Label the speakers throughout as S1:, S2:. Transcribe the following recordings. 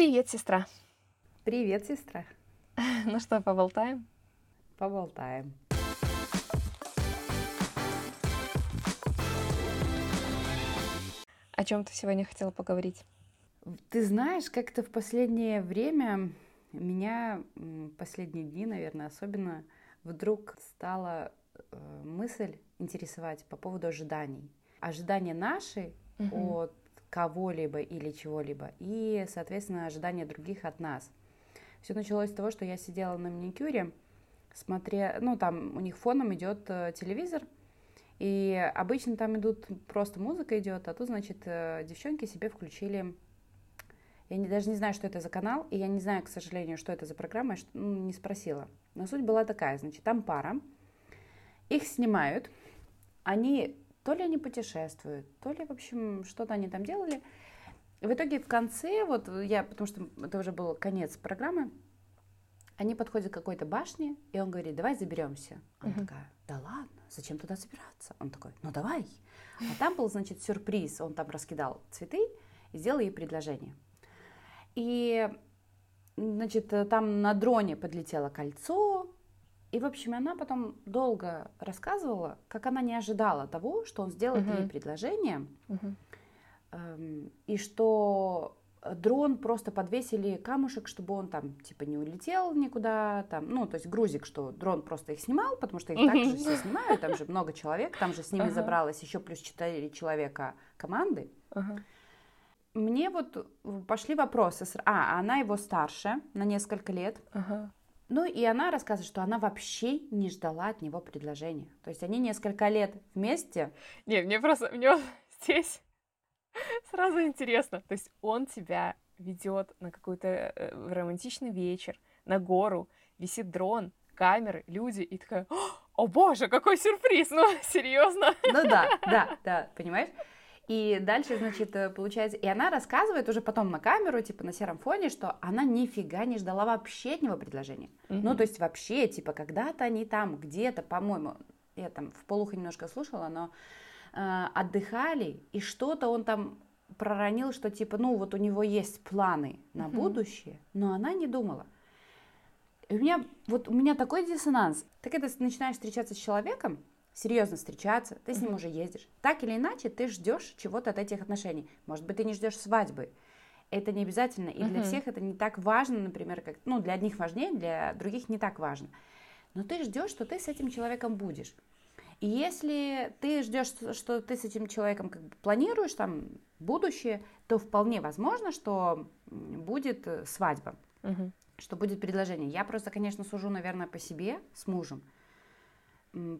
S1: Привет, сестра.
S2: Привет, сестра.
S1: Ну что, поболтаем?
S2: Поболтаем.
S1: О чем ты сегодня хотела поговорить?
S2: Ты знаешь, как-то в последнее время меня, последние дни, наверное, особенно, вдруг стала э, мысль интересовать по поводу ожиданий. Ожидания наши угу. от кого-либо или чего-либо, и, соответственно, ожидания других от нас. Все началось с того, что я сидела на маникюре, смотря, ну, там у них фоном идет э, телевизор, и обычно там идут, просто музыка идет, а тут, значит, э, девчонки себе включили я не, даже не знаю, что это за канал, и я не знаю, к сожалению, что это за программа, я ну, не спросила. Но суть была такая, значит, там пара, их снимают, они то ли они путешествуют, то ли, в общем, что-то они там делали. И в итоге в конце, вот я, потому что это уже был конец программы, они подходят к какой-то башне, и он говорит, давай заберемся. Она uh-huh. такая, да ладно, зачем туда забираться? Он такой, ну давай. А там был, значит, сюрприз, он там раскидал цветы и сделал ей предложение. И, значит, там на дроне подлетело кольцо, и, в общем, она потом долго рассказывала, как она не ожидала того, что он сделает uh-huh. ей предложение, uh-huh. эм, и что дрон просто подвесили камушек, чтобы он там типа не улетел никуда, там, ну, то есть грузик, что дрон просто их снимал, потому что их также все снимают, там же много человек, там же с ними uh-huh. забралось еще плюс четыре человека команды. Мне вот пошли вопросы. А, она его старше на несколько лет. Ну и она рассказывает, что она вообще не ждала от него предложения. То есть они несколько лет вместе.
S1: Не, мне просто, мне здесь сразу интересно. То есть он тебя ведет на какой-то э, романтичный вечер, на гору, висит дрон, камеры, люди, и такая, о боже, какой сюрприз, ну серьезно?
S2: Ну да, да, да, понимаешь? И дальше, значит, э, получается, и она рассказывает уже потом на камеру, типа на сером фоне, что она нифига не ждала вообще от него предложения. Mm-hmm. Ну, то есть вообще, типа, когда-то они там где-то, по-моему, я там в полухо немножко слушала, но э, отдыхали, и что-то он там проронил, что типа, ну, вот у него есть планы на mm-hmm. будущее, но она не думала. И у меня, вот у меня такой диссонанс. Ты когда начинаешь встречаться с человеком, серьезно встречаться, ты с ним уже ездишь. Так или иначе, ты ждешь чего-то от этих отношений. Может быть, ты не ждешь свадьбы. Это не обязательно. И для всех это не так важно, например, как, ну, для одних важнее, для других не так важно. Но ты ждешь, что ты с этим человеком будешь. И если ты ждешь, что ты с этим человеком как бы планируешь там будущее, то вполне возможно, что будет э, свадьба, угу. что будет предложение. Я просто, конечно, сужу, наверное, по себе с мужем.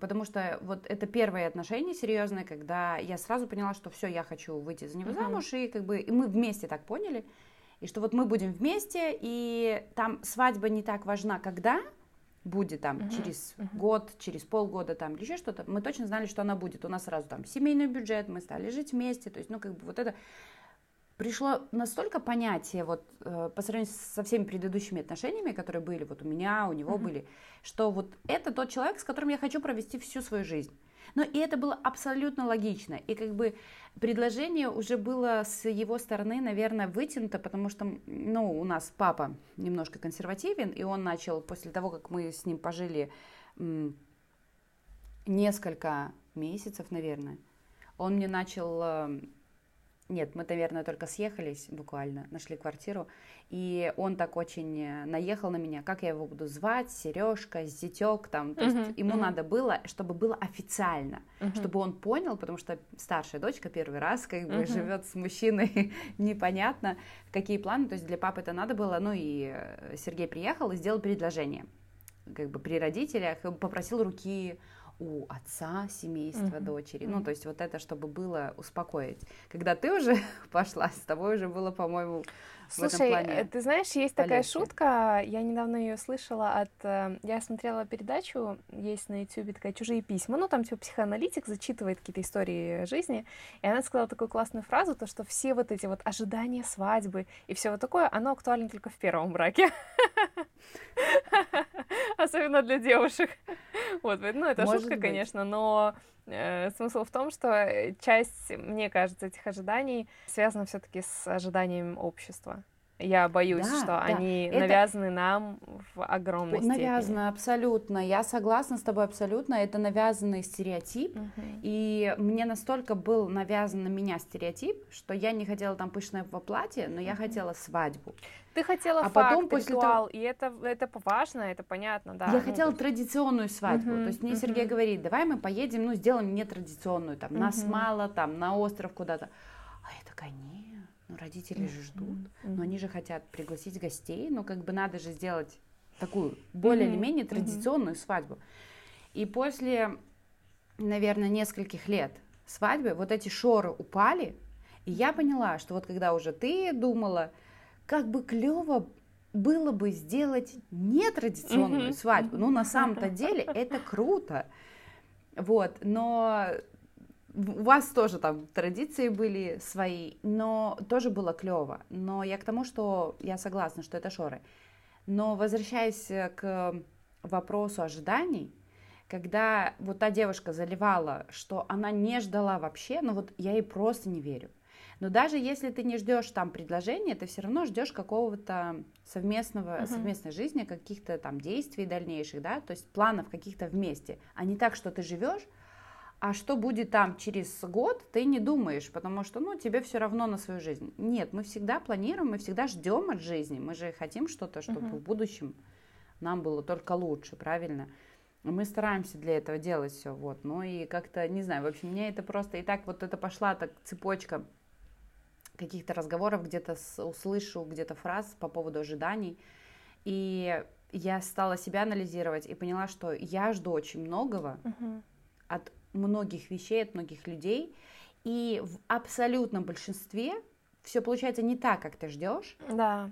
S2: Потому что вот это первое отношение серьезное, когда я сразу поняла, что все, я хочу выйти за него замуж, и как бы и мы вместе так поняли, и что вот мы будем вместе, и там свадьба не так важна, когда будет там uh-huh. через uh-huh. год, через полгода там или еще что-то, мы точно знали, что она будет. У нас сразу там семейный бюджет, мы стали жить вместе, то есть, ну как бы вот это пришло настолько понятие вот э, по сравнению со всеми предыдущими отношениями, которые были вот у меня, у него mm-hmm. были, что вот это тот человек, с которым я хочу провести всю свою жизнь. Но и это было абсолютно логично. И как бы предложение уже было с его стороны, наверное, вытянуто, потому что, ну, у нас папа немножко консервативен, и он начал после того, как мы с ним пожили м- несколько месяцев, наверное, он мне начал э, нет, мы, наверное, только съехались буквально, нашли квартиру, и он так очень э, наехал на меня, как я его буду звать, Сережка, Зятек, там, то uh-huh, есть ему uh-huh. надо было, чтобы было официально, uh-huh. чтобы он понял, потому что старшая дочка первый раз как бы uh-huh. живет с мужчиной, непонятно, какие планы, то есть для папы это надо было, ну и э, Сергей приехал и сделал предложение, как бы при родителях, попросил руки у отца семейства mm-hmm. дочери. Mm-hmm. Ну, то есть вот это, чтобы было успокоить. Когда ты уже пошла, с тобой уже было, по-моему,
S1: Слушай, в этом плане ты знаешь, есть полегче. такая шутка, я недавно ее слышала от... Э, я смотрела передачу, есть на YouTube такая «Чужие письма», ну, там типа психоаналитик зачитывает какие-то истории жизни, и она сказала такую классную фразу, то, что все вот эти вот ожидания свадьбы и все вот такое, оно актуально только в первом браке. Особенно для девушек. Вот, ну, это Может шутка, быть. конечно, но э, смысл в том, что э, часть, мне кажется, этих ожиданий связана все-таки с ожиданием общества. Я боюсь, да, что да. они это... навязаны нам в огромной
S2: степени. Навязаны, абсолютно. Я согласна с тобой абсолютно. Это навязанный стереотип. Угу. И мне настолько был навязан на меня стереотип, что я не хотела там пышное платье, но я хотела свадьбу.
S1: Ты хотела а факт, потом после ритуал, того... и это, это важно, это понятно, да.
S2: Я ну, хотела традиционную свадьбу, uh-huh, то есть мне uh-huh. Сергей говорит, давай мы поедем, ну, сделаем нетрадиционную, там, uh-huh. нас мало, там, на остров куда-то. А я такая, нет, ну, родители же ждут, но они же хотят пригласить гостей, но как бы надо же сделать такую более или менее традиционную свадьбу. И после, наверное, нескольких лет свадьбы вот эти шоры упали, и я поняла, что вот когда уже ты думала, как бы клево было бы сделать нетрадиционную свадьбу. Ну, на самом-то деле это круто. Вот, но у вас тоже там традиции были свои, но тоже было клево. Но я к тому, что я согласна, что это шоры. Но возвращаясь к вопросу ожиданий, когда вот та девушка заливала, что она не ждала вообще, ну вот я ей просто не верю. Но даже если ты не ждешь там предложения, ты все равно ждешь какого-то совместного, uh-huh. совместной жизни, каких-то там действий дальнейших, да, то есть планов каких-то вместе, а не так, что ты живешь, а что будет там через год, ты не думаешь, потому что, ну, тебе все равно на свою жизнь. Нет, мы всегда планируем, мы всегда ждем от жизни, мы же хотим что-то, чтобы uh-huh. в будущем нам было только лучше, правильно? Мы стараемся для этого делать все, вот, ну и как-то, не знаю, в общем, мне это просто, и так вот это пошла так цепочка каких-то разговоров где-то услышу, где-то фраз по поводу ожиданий. И я стала себя анализировать и поняла, что я жду очень многого uh-huh. от многих вещей, от многих людей. И в абсолютном большинстве все получается не так, как ты ждешь.
S1: Да.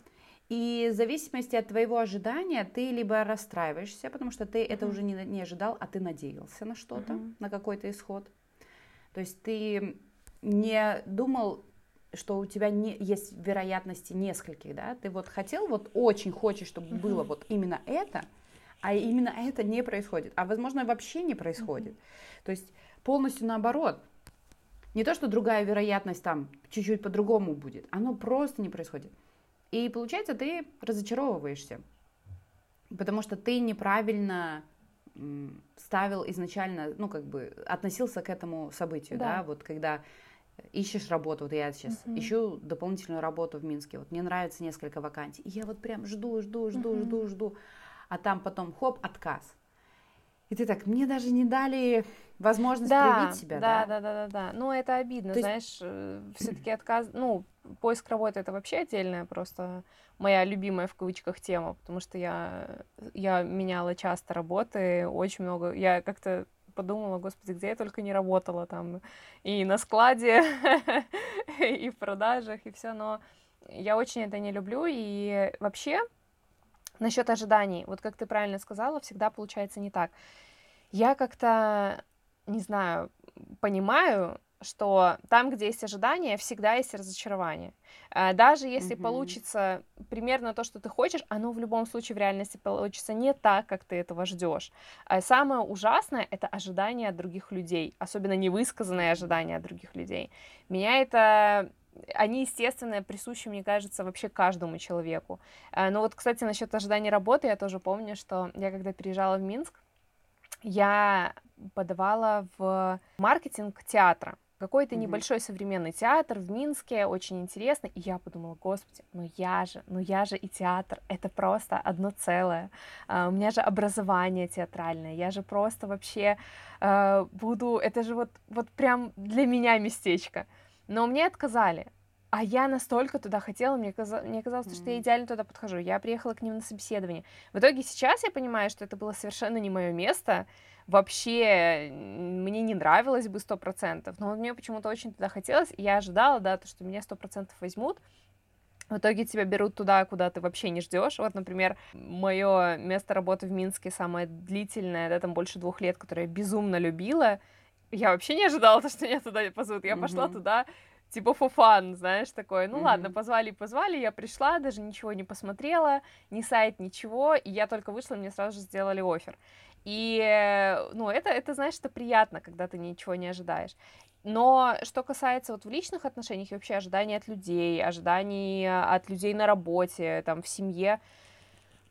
S2: И в зависимости от твоего ожидания ты либо расстраиваешься, потому что ты uh-huh. это уже не, не ожидал, а ты надеялся на что-то, uh-huh. на какой-то исход. То есть ты не думал что у тебя не, есть вероятности нескольких, да, ты вот хотел, вот очень хочешь, чтобы uh-huh. было вот именно это, а именно это не происходит, а возможно вообще не происходит. Uh-huh. То есть полностью наоборот. Не то, что другая вероятность там чуть-чуть по-другому будет, оно просто не происходит. И получается, ты разочаровываешься, потому что ты неправильно ставил изначально, ну, как бы относился к этому событию, да, да вот когда ищешь работу, вот я сейчас uh-huh. ищу дополнительную работу в Минске, вот мне нравится несколько вакансий, и я вот прям жду, жду, жду, uh-huh. жду, жду, а там потом хоп, отказ. И ты так, мне даже не дали возможность да, проявить себя,
S1: да? Да, да, да, да, да. Ну, это обидно, То знаешь, есть... Э, все-таки отказ, ну, поиск работы это вообще отдельная просто моя любимая в кавычках тема, потому что я, я меняла часто работы, очень много, я как-то подумала, господи, где я только не работала там, и на складе, и в продажах, и все, но я очень это не люблю, и вообще насчет ожиданий, вот как ты правильно сказала, всегда получается не так. Я как-то, не знаю, понимаю, что там, где есть ожидание, всегда есть разочарование. Э, даже если mm-hmm. получится примерно то, что ты хочешь, оно в любом случае в реальности получится не так, как ты этого ждешь. А самое ужасное это ожидание от других людей, особенно невысказанные ожидания от других людей. Меня это они, естественно, присущи, мне кажется, вообще каждому человеку. Э, но вот, кстати, насчет ожидания работы, я тоже помню, что я когда переезжала в Минск, я подавала в маркетинг театра какой-то mm-hmm. небольшой современный театр в Минске, очень интересно, и я подумала, господи, ну я же, ну я же и театр, это просто одно целое, uh, у меня же образование театральное, я же просто вообще uh, буду, это же вот, вот прям для меня местечко, но мне отказали, а я настолько туда хотела, мне, казалось, мне казалось, mm-hmm. что я идеально туда подхожу. Я приехала к ним на собеседование. В итоге сейчас я понимаю, что это было совершенно не мое место. Вообще мне не нравилось бы сто процентов, но мне почему-то очень туда хотелось, и я ожидала, да, то, что меня сто процентов возьмут. В итоге тебя берут туда, куда ты вообще не ждешь. Вот, например, мое место работы в Минске самое длительное, да, там больше двух лет, которое я безумно любила. Я вообще не ожидала, что меня туда позовут. Я mm-hmm. пошла туда типа фуфан, знаешь, такое. Ну mm-hmm. ладно, позвали, позвали, я пришла, даже ничего не посмотрела, ни сайт, ничего, и я только вышла, мне сразу же сделали офер. И, ну, это, это, знаешь, это приятно, когда ты ничего не ожидаешь. Но что касается вот в личных отношениях и вообще ожиданий от людей, ожиданий от людей на работе, там, в семье,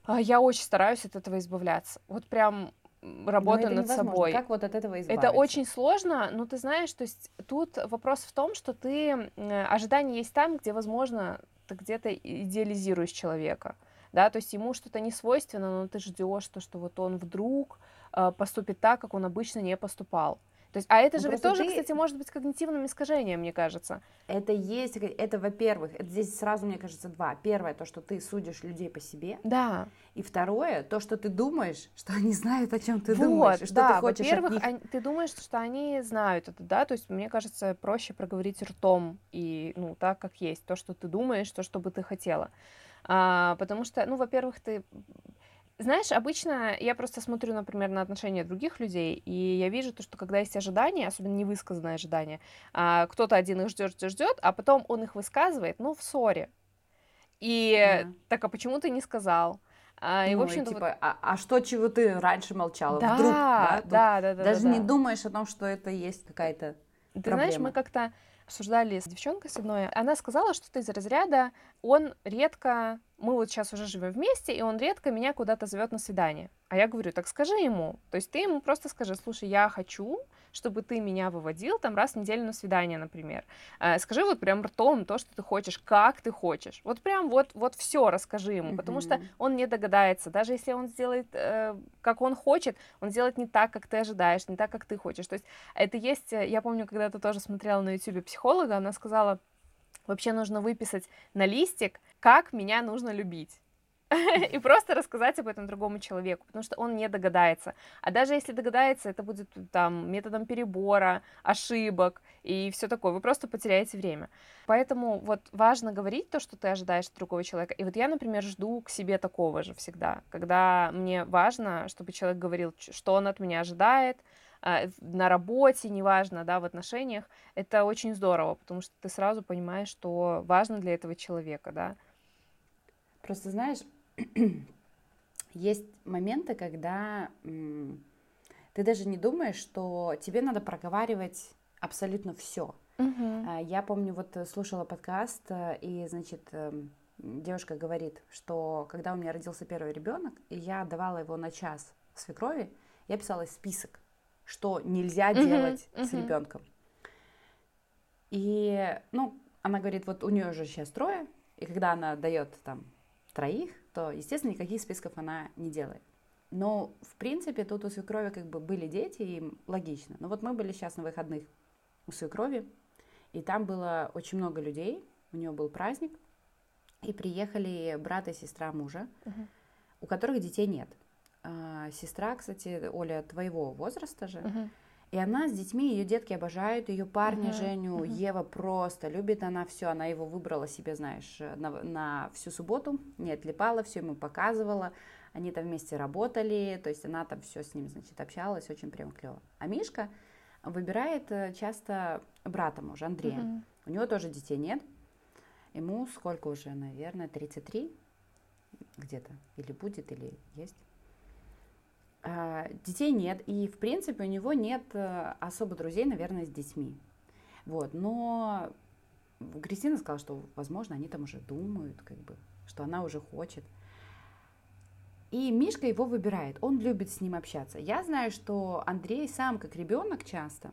S1: а, я очень стараюсь от этого избавляться. Вот прям работаю над
S2: невозможно.
S1: собой.
S2: Как вот от этого избавиться?
S1: Это очень сложно, но ты знаешь, то есть тут вопрос в том, что ты ожидание есть там, где, возможно, ты где-то идеализируешь человека, да, то есть ему что-то не свойственно, но ты ждешь то, что вот он вдруг э, поступит так, как он обычно не поступал. То есть, а это ну, же ведь тоже, ты... кстати, может быть когнитивным искажением, мне кажется.
S2: Это есть, это, во-первых, это здесь сразу, мне кажется, два. Первое, то, что ты судишь людей по себе.
S1: Да.
S2: И второе, то, что ты думаешь, что они знают, о чем ты вот, думаешь, что да, ты хочешь
S1: во-первых,
S2: них.
S1: Они, ты думаешь, что они знают это, да, то есть, мне кажется, проще проговорить ртом и, ну, так, как есть, то, что ты думаешь, то, что бы ты хотела. А, потому что, ну, во-первых, ты знаешь, обычно я просто смотрю, например, на отношения других людей, и я вижу то, что когда есть ожидания, особенно невысказанные ожидания, а, кто-то один их ждет, ждет, ждет, а потом он их высказывает, ну, в ссоре. И yeah. так, а почему ты не сказал?
S2: А, и, ну, в общем-то, типа, вот... а, а что, чего ты раньше молчала?
S1: Да,
S2: Вдруг,
S1: да, да, да, да.
S2: Даже
S1: да,
S2: не думаешь о том, что это есть какая-то
S1: Ты знаешь, мы как-то обсуждали с девчонкой с одной, она сказала что-то из разряда, он редко мы вот сейчас уже живем вместе, и он редко меня куда-то зовет на свидание. А я говорю, так скажи ему. То есть ты ему просто скажи, слушай, я хочу, чтобы ты меня выводил там раз в неделю на свидание, например. Э, скажи вот прям ртом то, что ты хочешь, как ты хочешь. Вот прям вот, вот все расскажи ему, mm-hmm. потому что он не догадается. Даже если он сделает, э, как он хочет, он сделает не так, как ты ожидаешь, не так, как ты хочешь. То есть это есть, э, я помню, когда ты тоже смотрела на YouTube психолога, она сказала, вообще нужно выписать на листик, как меня нужно любить. и просто рассказать об этом другому человеку, потому что он не догадается. А даже если догадается, это будет там методом перебора, ошибок и все такое. Вы просто потеряете время. Поэтому вот важно говорить то, что ты ожидаешь от другого человека. И вот я, например, жду к себе такого же всегда, когда мне важно, чтобы человек говорил, что он от меня ожидает, а, на работе, неважно, да, в отношениях, это очень здорово, потому что ты сразу понимаешь, что важно для этого человека, да.
S2: Просто знаешь, есть моменты, когда ты даже не думаешь, что тебе надо проговаривать абсолютно все.
S1: Uh-huh.
S2: Я помню, вот э, слушала подкаст, э, и, значит, эм, девушка говорит, что когда у меня родился первый ребенок, и я давала его на час свекрови, я писала список, что нельзя uh-huh. делать uh-huh. с ребенком. И, ну, она говорит, вот у нее же сейчас трое, и когда она дает там троих, то, естественно, никаких списков она не делает. Но, в принципе, тут у свекрови как бы были дети, и логично. Но вот мы были сейчас на выходных у свекрови, и там было очень много людей, у нее был праздник, и приехали брат и сестра мужа, uh-huh. у которых детей нет. А, сестра, кстати, Оля, твоего возраста же, uh-huh. И она с детьми, ее детки обожают, ее парня uh-huh, Женю, uh-huh. Ева просто любит она все, она его выбрала себе, знаешь, на, на всю субботу, не отлипала, все ему показывала, они там вместе работали, то есть она там все с ним, значит, общалась, очень прям клево. А Мишка выбирает э, часто брата мужа, Андрея. Uh-huh. У него тоже детей нет, ему сколько уже, наверное, 33 где-то, или будет, или есть. А, детей нет, и в принципе у него нет э, особо друзей, наверное, с детьми. Вот, но Кристина сказала, что, возможно, они там уже думают, как бы, что она уже хочет. И Мишка его выбирает, он любит с ним общаться. Я знаю, что Андрей сам, как ребенок часто,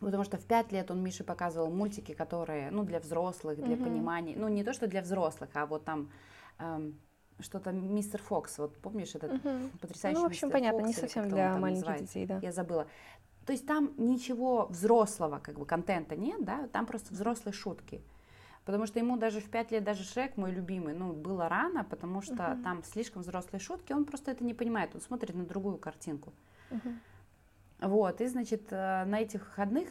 S2: потому что в пять лет он Мише показывал мультики, которые, ну, для взрослых, для mm-hmm. понимания, ну, не то, что для взрослых, а вот там эм, что-то Мистер Фокс, вот помнишь этот угу. потрясающий
S1: Ну, в общем,
S2: Мистер
S1: понятно,
S2: Фокс,
S1: не совсем для маленьких называется? детей, да.
S2: Я забыла. То есть там ничего взрослого, как бы, контента нет, да, там просто взрослые шутки. Потому что ему даже в пять лет, даже Шрек, мой любимый, ну, было рано, потому что uh там слишком взрослые шутки, он просто это не понимает, он смотрит на другую картинку.
S1: uh
S2: Вот, и, значит, э, на этих выходных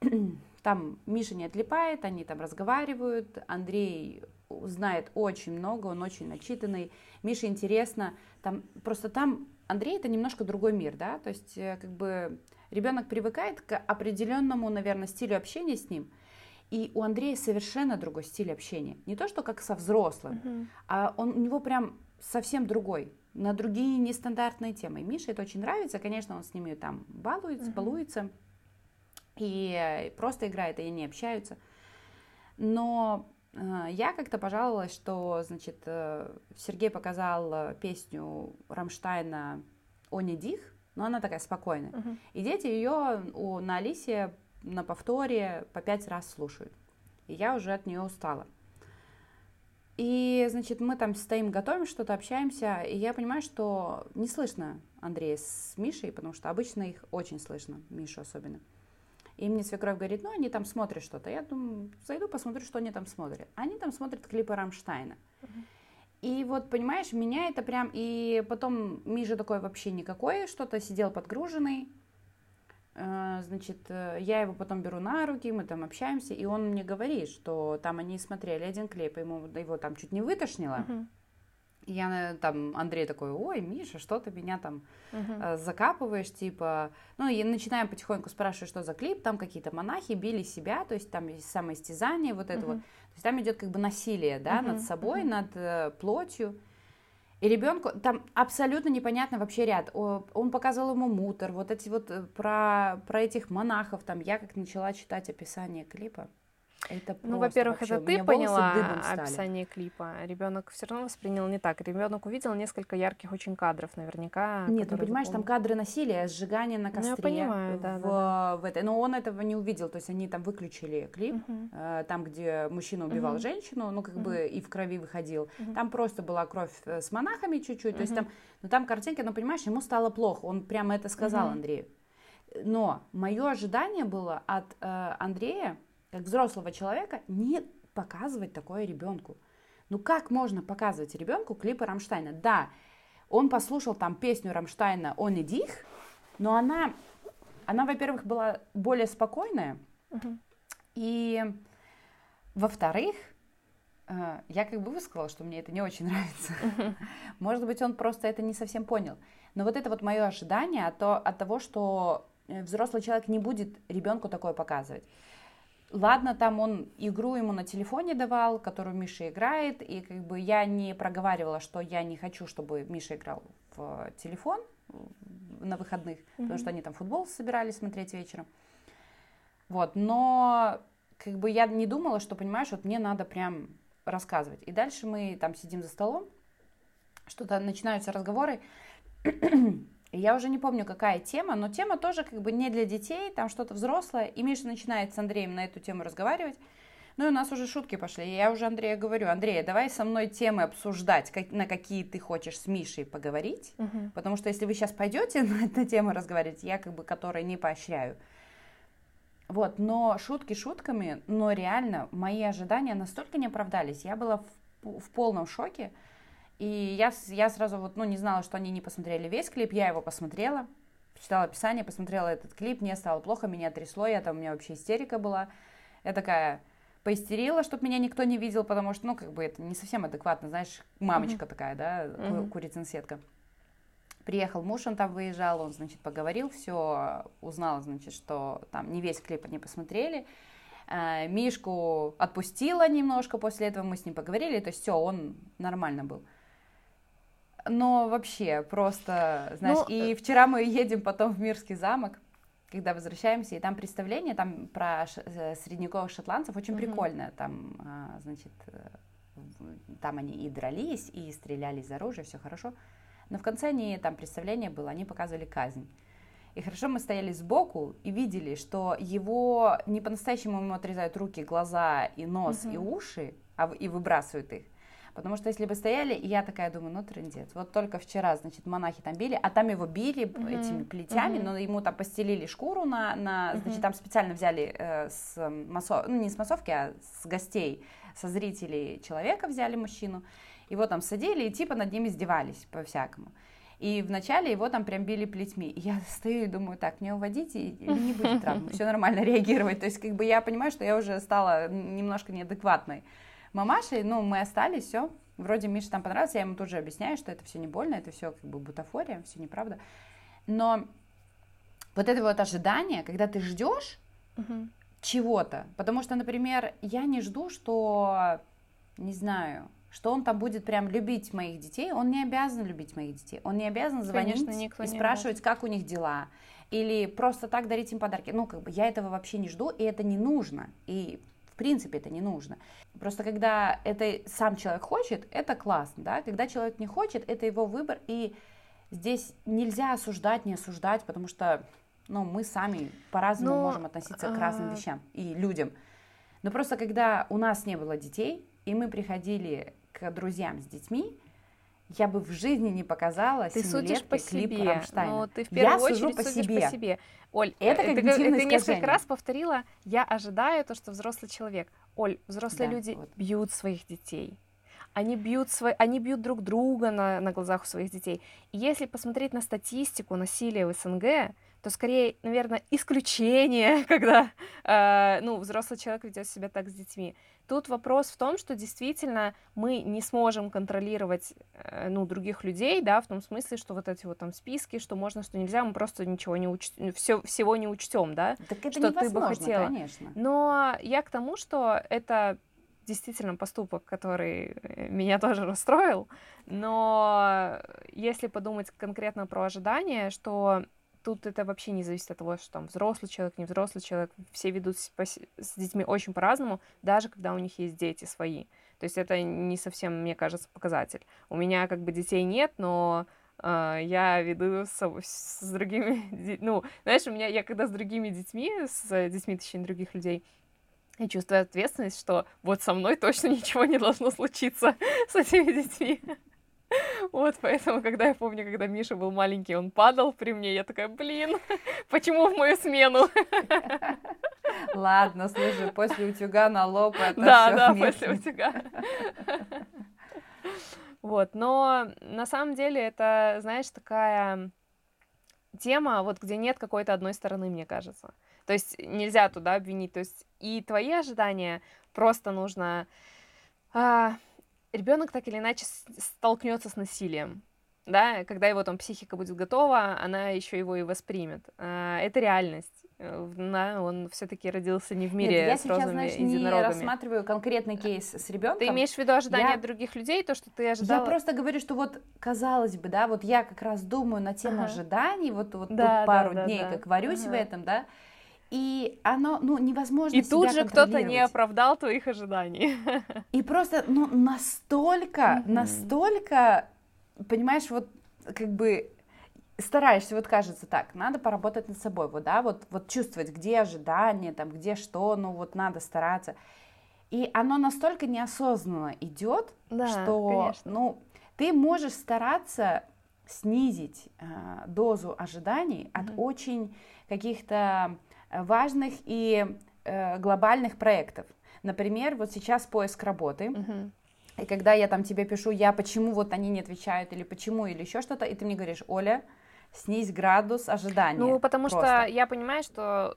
S2: там Миша не отлипает, они там разговаривают, Андрей знает очень много, он очень начитанный. Мише интересно, там просто там Андрей это немножко другой мир, да, то есть э, как бы ребенок привыкает к определенному, наверное, стилю общения с ним, и у Андрея совершенно другой стиль общения, не то что как со взрослым,
S1: uh-huh.
S2: а он у него прям совсем другой, на другие нестандартные темы. Мише это очень нравится, конечно, он с ними там балуется, uh-huh. балуется, и просто играет, и они общаются. Но э, я как-то пожаловалась, что, значит, э, Сергей показал э, песню Рамштайна «Они дих», но она такая спокойная. Uh-huh. И дети ее у, на Алисе на повторе по пять раз слушают. И я уже от нее устала. И, значит, мы там стоим, готовим что-то, общаемся, и я понимаю, что не слышно Андрея с Мишей, потому что обычно их очень слышно, Мишу особенно. И мне свекровь говорит, ну, они там смотрят что-то. Я думаю, зайду, посмотрю, что они там смотрят. Они там смотрят клипы Рамштайна. И вот, понимаешь, меня это прям... И потом Миша такой вообще никакой, что-то сидел подгруженный. Э, значит, э, я его потом беру на руки, мы там общаемся, и он мне говорит, что там они смотрели один клип, ему его там чуть не вытошнило. Uh-huh. И я э, там, Андрей такой, ой, Миша, что ты меня там uh-huh. закапываешь, типа, ну, и начинаем потихоньку спрашивать, что за клип, там какие-то монахи били себя, то есть там есть самоистязание, вот это uh-huh. вот, то есть там идет как бы насилие, да, uh-huh. над собой, uh-huh. над э, плотью, и ребенку там абсолютно непонятно вообще ряд. Он показывал ему мутор, вот эти вот про, про этих монахов, там я как начала читать описание клипа, это
S1: ну, во-первых, это ты поняла описание клипа. Ребенок все равно воспринял не так. Ребенок увидел несколько ярких очень кадров, наверняка.
S2: Нет, ну понимаешь, там кадры насилия, сжигания на костре. Ну, я понимаю, да, в, да, да. В это. Но он этого не увидел, то есть они там выключили клип, угу. э, там, где мужчина убивал угу. женщину, ну как угу. бы и в крови выходил. Угу. Там просто была кровь э, с монахами чуть-чуть, угу. то есть там, ну там картинки, ну понимаешь, ему стало плохо, он прямо это сказал угу. Андрею. Но мое ожидание было от э, Андрея, как взрослого человека, не показывать такое ребенку. Ну как можно показывать ребенку клипы Рамштайна? Да, он послушал там песню Рамштайна «Он и дих», но она, она во-первых, была более спокойная, uh-huh. и во-вторых, э, я как бы высказала, что мне это не очень нравится. Может быть, он просто это не совсем понял. Но вот это вот мое ожидание от, от того, что э, взрослый человек не будет ребенку такое показывать. Ладно, там он игру ему на телефоне давал, которую Миша играет, и как бы я не проговаривала, что я не хочу, чтобы Миша играл в телефон на выходных, mm-hmm. потому что они там футбол собирались смотреть вечером. Вот, но как бы я не думала, что, понимаешь, вот мне надо прям рассказывать. И дальше мы там сидим за столом, что-то начинаются разговоры, я уже не помню, какая тема, но тема тоже как бы не для детей, там что-то взрослое. И Миша начинает с Андреем на эту тему разговаривать. Ну и у нас уже шутки пошли. Я уже Андрея говорю, Андрей, давай со мной темы обсуждать, как, на какие ты хочешь с Мишей поговорить. Угу. Потому что если вы сейчас пойдете на эту тему разговаривать, я как бы которой не поощряю. Вот, но шутки шутками, но реально мои ожидания настолько не оправдались. Я была в, в полном шоке. И я, я сразу вот, ну, не знала, что они не посмотрели весь клип, я его посмотрела, читала описание, посмотрела этот клип, мне стало плохо, меня трясло, я там, у меня вообще истерика была. Я такая поистерила, чтобы меня никто не видел, потому что, ну, как бы это не совсем адекватно, знаешь, мамочка uh-huh. такая, да, uh-huh. курицын-сетка. Приехал муж, он там выезжал, он, значит, поговорил, все, узнал, значит, что там не весь клип они посмотрели. Э, Мишку отпустила немножко после этого, мы с ним поговорили, то есть все, он нормально был но вообще просто, знаешь, ну, и э, вчера мы едем потом в Мирский замок, когда возвращаемся, и там представление там про э, средневековых шотландцев очень угу. прикольное, там, а, значит, э, там они и дрались, и стреляли из оружия, все хорошо, но в конце они, там представление было, они показывали казнь. И хорошо мы стояли сбоку и видели, что его не по-настоящему ему отрезают руки, глаза и нос угу. и уши, а и выбрасывают их. Потому что если бы стояли, и я такая думаю, ну трендец. Вот только вчера, значит, монахи там били, а там его били mm-hmm. этими плетями, mm-hmm. но ему там постелили шкуру на, на mm-hmm. значит, там специально взяли э, с массов, ну не с массовки, а с гостей, со зрителей человека взяли мужчину, его там садили и типа над ним издевались по-всякому. И вначале его там прям били плетьми. И я стою и думаю, так, мне уводить или не будет травмы? Все нормально реагировать. То есть, как бы я понимаю, что я уже стала немножко неадекватной мамашей, ну, мы остались, все. Вроде Мише там понравилось, я ему тут же объясняю, что это все не больно, это все как бы бутафория, все неправда. Но вот это вот ожидание, когда ты ждешь угу. чего-то, потому что, например, я не жду, что, не знаю, что он там будет прям любить моих детей, он не обязан любить моих детей, он не обязан звонить Конечно, и спрашивать, как у них дела. или просто так дарить им подарки. Ну, как бы я этого вообще не жду, и это не нужно. И принципе это не нужно. Просто когда это сам человек хочет, это классно, да. Когда человек не хочет, это его выбор, и здесь нельзя осуждать, не осуждать, потому что, ну, мы сами по-разному можем относиться к разным а, вещам и людям. Но просто когда у нас не было детей, и мы приходили к друзьям с детьми, я бы в жизни не показала
S1: ты судишь по клип себе, Рамштайна. Но ты в первую я очередь по судишь себе. по себе. Оль, это э, ты, ты несколько раз повторила, я ожидаю то, что взрослый человек. Оль, взрослые да, люди вот. бьют своих детей. Они бьют, свои, они бьют друг друга на, на глазах у своих детей. И если посмотреть на статистику насилия в СНГ, то скорее, наверное, исключение, когда э, ну, взрослый человек ведет себя так с детьми. Тут вопрос в том, что действительно мы не сможем контролировать э, ну, других людей, да, в том смысле, что вот эти вот там списки, что можно, что нельзя, мы просто ничего не учтем, все, всего не учтем, да,
S2: так это
S1: что
S2: ты бы хотела. Конечно.
S1: Но я к тому, что это действительно поступок, который э, меня тоже расстроил, но если подумать конкретно про ожидания, что тут это вообще не зависит от того, что там взрослый человек, не взрослый человек, все ведут с детьми очень по-разному, даже когда у них есть дети свои. То есть это не совсем, мне кажется, показатель. У меня как бы детей нет, но Uh, я веду с, с другими, ну, знаешь, у меня, я когда с другими детьми, с детьми, точнее, других людей, я чувствую ответственность, что вот со мной точно ничего не должно случиться с этими детьми. Вот, поэтому, когда я помню, когда Миша был маленький, он падал при мне, я такая, блин, почему в мою смену?
S2: Ладно, слушай, после утюга на лоб это
S1: Да, да, после утюга. Вот, но на самом деле это, знаешь, такая тема, вот где нет какой-то одной стороны, мне кажется. То есть нельзя туда обвинить. То есть и твои ожидания просто нужно а, ребенок так или иначе столкнется с насилием. Да, когда его там психика будет готова, она еще его и воспримет. А, это реальность. Э, да, он все-таки родился не в мире Нет, я с сейчас, розовыми знаешь, не
S2: рассматриваю конкретный кейс с ребенком.
S1: Ты имеешь в виду ожидания я... других людей, то, что ты ожидала?
S2: Я просто говорю, что вот казалось бы, да, вот я как раз думаю на тему ага. ожиданий, вот, вот да, тут пару да, дней да, как варюсь ага. в этом, да, и оно, ну, невозможно
S1: И тут же кто-то не оправдал твоих ожиданий.
S2: И просто, ну, настолько, mm-hmm. настолько, понимаешь, вот как бы стараешься, вот кажется так, надо поработать над собой, вот, да, вот, вот чувствовать, где ожидания, там, где что, ну, вот надо стараться. И оно настолько неосознанно идет, да, что, конечно. ну, ты можешь стараться снизить э, дозу ожиданий mm-hmm. от очень каких-то важных и э, глобальных проектов. Например, вот сейчас поиск работы. Uh-huh. И когда я там тебе пишу, я почему вот они не отвечают, или почему, или еще что-то, и ты мне говоришь, Оля, снизь градус ожидания.
S1: Ну, потому просто. что я понимаю, что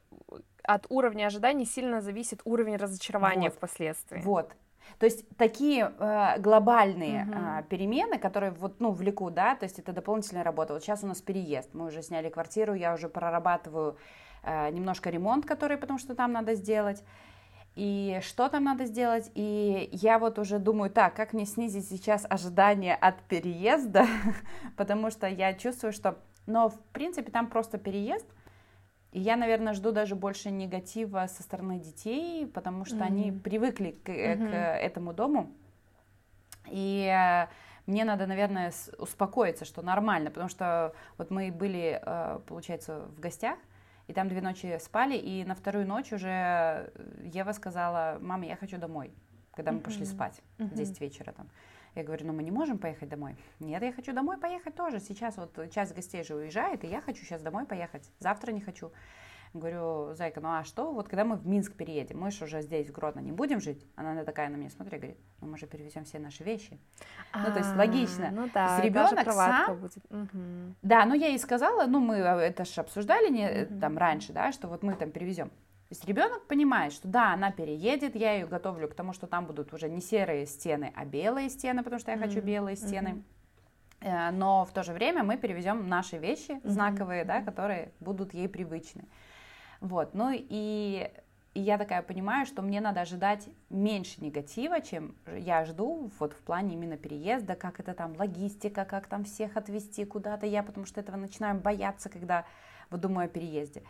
S1: от уровня ожиданий сильно зависит уровень разочарования
S2: вот.
S1: впоследствии.
S2: Вот. То есть такие э, глобальные uh-huh. э, перемены, которые вот, ну, влекут, да, то есть это дополнительная работа. Вот сейчас у нас переезд, мы уже сняли квартиру, я уже прорабатываю Э, немножко ремонт, который, потому что там надо сделать, и что там надо сделать, и я вот уже думаю, так, как мне снизить сейчас ожидания от переезда, потому что я чувствую, что, но в принципе там просто переезд, и я, наверное, жду даже больше негатива со стороны детей, потому что mm-hmm. они привыкли к, mm-hmm. к этому дому, и э, мне надо, наверное, успокоиться, что нормально, потому что вот мы были, получается, в гостях, и там две ночи спали, и на вторую ночь уже э, Ева сказала, мама, я хочу домой, когда мы пошли спать uh-huh. в 10 вечера там. Я говорю, ну мы не можем поехать домой. Нет, я хочу домой поехать тоже. Сейчас вот часть гостей же уезжает, и я хочу сейчас домой поехать. Завтра не хочу. Говорю, зайка, ну а что, вот когда мы в Минск переедем, мы же уже здесь, в Гродно, не будем жить? Она такая на меня смотрит и говорит, ну мы же перевезем все наши вещи. А, ну, то есть логично.
S1: Ну да, ребенок сам... Будет.
S2: Угу. Да, ну я ей сказала, ну мы а, это же обсуждали не, угу. там раньше, да, что вот мы там перевезем. То есть ребенок понимает, что да, она переедет, я ее готовлю к тому, что там будут уже не серые стены, а белые стены, потому что я хочу белые стены. mm Но в то же время мы перевезем наши вещи знаковые, да, которые будут ей привычны. Вот, ну и, и я такая понимаю, что мне надо ожидать меньше негатива, чем я жду вот в плане именно переезда, как это там логистика, как там всех отвезти куда-то. Я потому что этого начинаю бояться, когда вот думаю о переезде.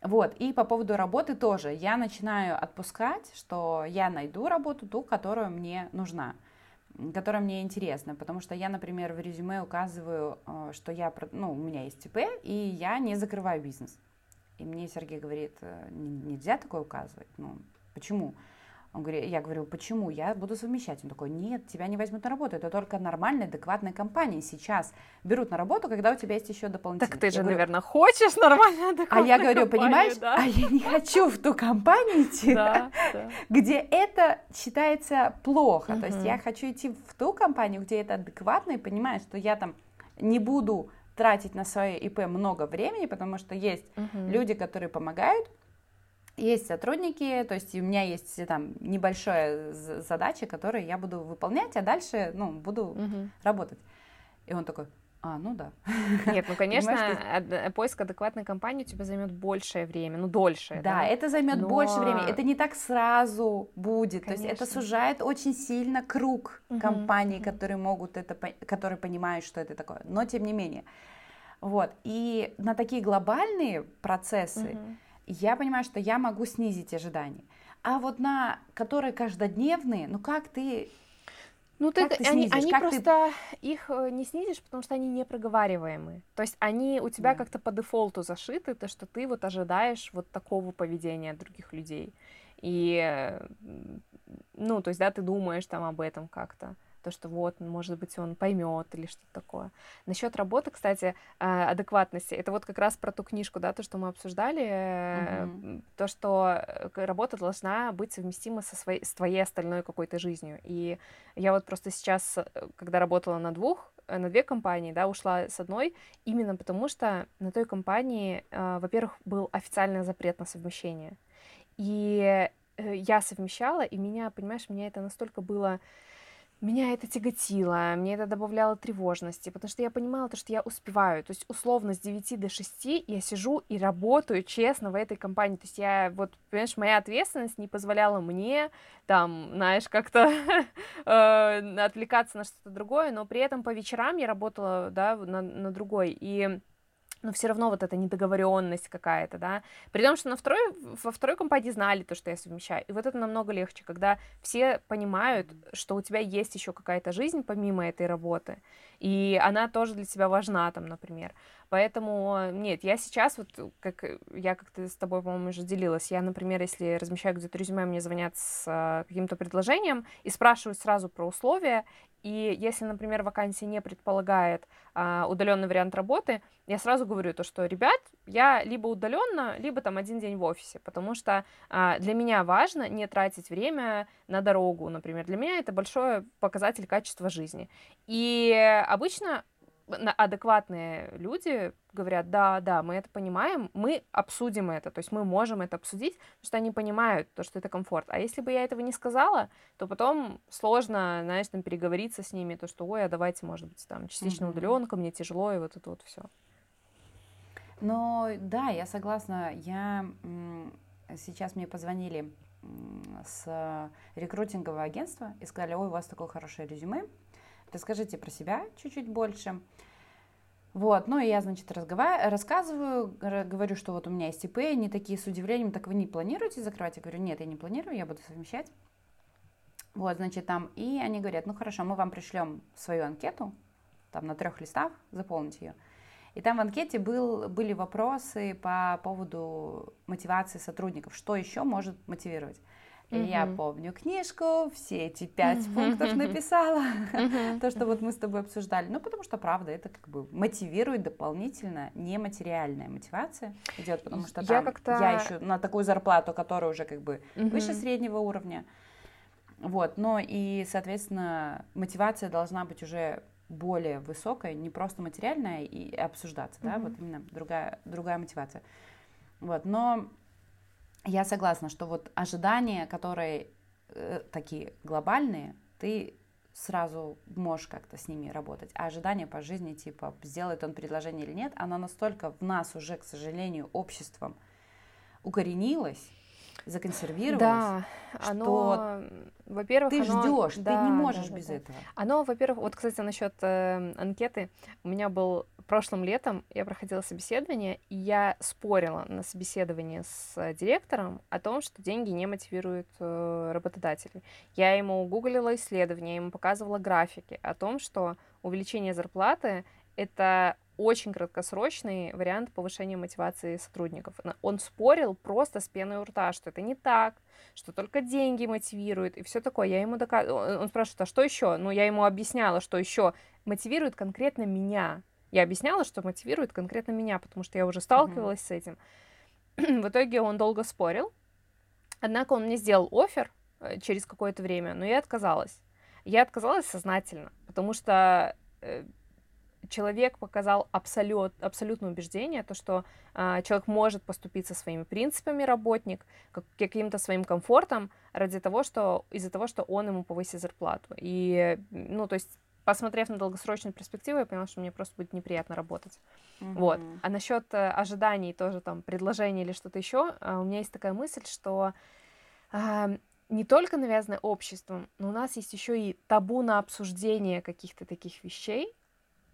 S2: Вот, и по поводу работы тоже. Я начинаю отпускать, что я найду работу, ту, которая мне нужна, которая мне интересна. Потому что я, например, в резюме указываю, э, что я, ну, у меня есть ТП, и я не закрываю бизнес. И мне Сергей говорит, «Э, нельзя такое указывать. Ну, почему? Он говорит, я говорю, почему? Я буду совмещать. Он такой, нет, тебя не возьмут на работу. Это только нормальные, адекватные компании сейчас берут на работу, когда у тебя есть еще дополнительные.
S1: Так ты же, говорю, наверное, хочешь нормально,
S2: адекватную А я говорю, компанию, понимаешь, да? а я не хочу в ту компанию идти, да, да. где это считается плохо. Угу. То есть я хочу идти в ту компанию, где это адекватно, и понимаю, что я там не буду тратить на свое ИП много времени, потому что есть угу. люди, которые помогают, есть сотрудники, то есть у меня есть там небольшая задача, которую я буду выполнять, а дальше, ну, буду угу. работать. И он такой, а, ну да.
S1: Нет, ну конечно, что... поиск адекватной компании у тебя займет большее время, ну дольше.
S2: Да, да? это займет Но... больше времени. Это не так сразу будет. Конечно. То есть это сужает очень сильно круг угу, компаний, угу. которые могут это, которые понимают, что это такое. Но тем не менее. Вот. И на такие глобальные процессы угу я понимаю, что я могу снизить ожидания. А вот на которые каждодневные, ну как ты
S1: ну, ты, ты они, они как просто ты... их э, не снизишь, потому что они не проговариваемые. То есть они у тебя да. как-то по дефолту зашиты, то что ты вот ожидаешь вот такого поведения от других людей. И, ну, то есть, да, ты думаешь там об этом как-то то, что вот, может быть, он поймет или что-то такое. Насчет работы, кстати, а, адекватности, это вот как раз про ту книжку, да, то, что мы обсуждали, mm-hmm. то, что э, работа должна быть совместима со своей, с твоей остальной какой-то жизнью. И я вот просто сейчас, э, когда работала на двух, на две компании, да, ушла с одной, именно потому что на той компании, во-первых, был официальный запрет на совмещение. И я совмещала, и меня, понимаешь, меня это настолько было меня это тяготило, мне это добавляло тревожности, потому что я понимала то, что я успеваю. То есть, условно, с 9 до 6 я сижу и работаю честно в этой компании. То есть, я, вот, понимаешь, моя ответственность не позволяла мне, там, знаешь, как-то э, отвлекаться на что-то другое, но при этом по вечерам я работала, да, на, на другой. И но все равно вот эта недоговоренность какая-то, да, при том, что на второй, во второй компании знали то, что я совмещаю, и вот это намного легче, когда все понимают, что у тебя есть еще какая-то жизнь помимо этой работы, и она тоже для тебя важна, там, например, поэтому, нет, я сейчас, вот, как я как-то с тобой, по-моему, уже делилась, я, например, если размещаю где-то резюме, мне звонят с каким-то предложением и спрашивают сразу про условия, и если, например, вакансия не предполагает а, удаленный вариант работы, я сразу говорю то, что, ребят, я либо удаленно, либо там один день в офисе, потому что а, для меня важно не тратить время на дорогу, например. Для меня это большой показатель качества жизни. И обычно адекватные люди говорят, да, да, мы это понимаем, мы обсудим это, то есть мы можем это обсудить, потому что они понимают то, что это комфорт. А если бы я этого не сказала, то потом сложно, знаешь, там переговориться с ними, то, что, ой, а давайте, может быть, там частично mm-hmm. удаленка, мне тяжело, и вот это вот все.
S2: Но да, я согласна. Я сейчас мне позвонили с рекрутингового агентства и сказали, ой, у вас такое хорошее резюме, расскажите про себя чуть-чуть больше. Вот, ну и я, значит, разговариваю, рассказываю, говорю, что вот у меня есть ИП, они такие с удивлением, так вы не планируете закрывать? Я говорю, нет, я не планирую, я буду совмещать. Вот, значит, там, и они говорят, ну хорошо, мы вам пришлем свою анкету, там на трех листах, заполните ее. И там в анкете был, были вопросы по поводу мотивации сотрудников, что еще может мотивировать. И mm я помню книжку, все эти пять пунктов написала, то, что вот мы с тобой обсуждали. Ну, потому что, правда, это как бы мотивирует дополнительно нематериальная мотивация идет, потому что там я, я ищу на такую зарплату, которая уже как бы выше среднего уровня. Вот, но и, соответственно, мотивация должна быть уже более высокая, не просто материальная и обсуждаться, да, вот именно другая, другая мотивация. Вот, но я согласна, что вот ожидания, которые э, такие глобальные, ты сразу можешь как-то с ними работать. А ожидания по жизни, типа, сделает он предложение или нет, оно настолько в нас уже, к сожалению, обществом укоренилось, законсервировалось.
S1: Да, оно, во-первых,
S2: ты
S1: оно...
S2: ждешь,
S1: да,
S2: ты не можешь
S1: да,
S2: без
S1: да.
S2: этого.
S1: Оно, во-первых, вот, кстати, насчет э, анкеты, у меня был прошлым летом, я проходила собеседование, и я спорила на собеседовании с директором о том, что деньги не мотивируют э, работодателей. Я ему гуглила исследования, я ему показывала графики о том, что увеличение зарплаты это очень краткосрочный вариант повышения мотивации сотрудников. Он спорил просто с пеной у рта, что это не так, что только деньги мотивируют и все такое. Я ему доказывала, он спрашивает, а что еще? Ну, я ему объясняла, что еще мотивирует конкретно меня. Я объясняла, что мотивирует конкретно меня, потому что я уже сталкивалась mm-hmm. с этим. В итоге он долго спорил, однако он мне сделал офер э, через какое-то время, но я отказалась. Я отказалась сознательно, потому что э, человек показал абсолют, абсолютное убеждение, то, что э, человек может поступить со своими принципами, работник, как, каким-то своим комфортом ради того, что из-за того, что он ему повысит зарплату. И, ну, то есть, посмотрев на долгосрочную перспективу, я поняла, что мне просто будет неприятно работать. Mm-hmm. Вот. А насчет э, ожиданий тоже там предложений или что-то еще, э, у меня есть такая мысль, что э, не только навязанное обществом, но у нас есть еще и табу на обсуждение каких-то таких вещей,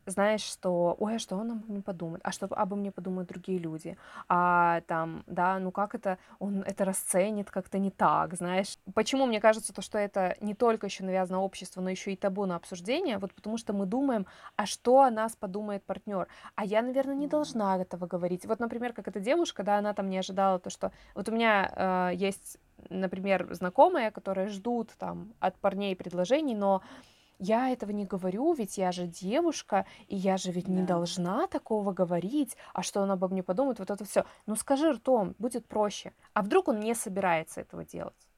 S1: знаешь, что, ой, а что он обо мне подумает, а что обо мне подумают другие люди, а там, да, ну как это, он это расценит как-то не так, знаешь. Почему мне кажется то, что это не только еще навязано общество, но еще и табу на обсуждение, вот потому что мы думаем, а что о нас подумает партнер, а я, наверное, не должна этого говорить. Вот, например, как эта девушка, да, она там не ожидала то, что вот у меня э, есть, например, знакомые, которые ждут там от парней предложений, но я этого не говорю, ведь я же девушка, и я же ведь да. не должна такого говорить, а что он обо мне подумает, вот это все. Ну скажи ртом, будет проще. А вдруг он не собирается этого делать?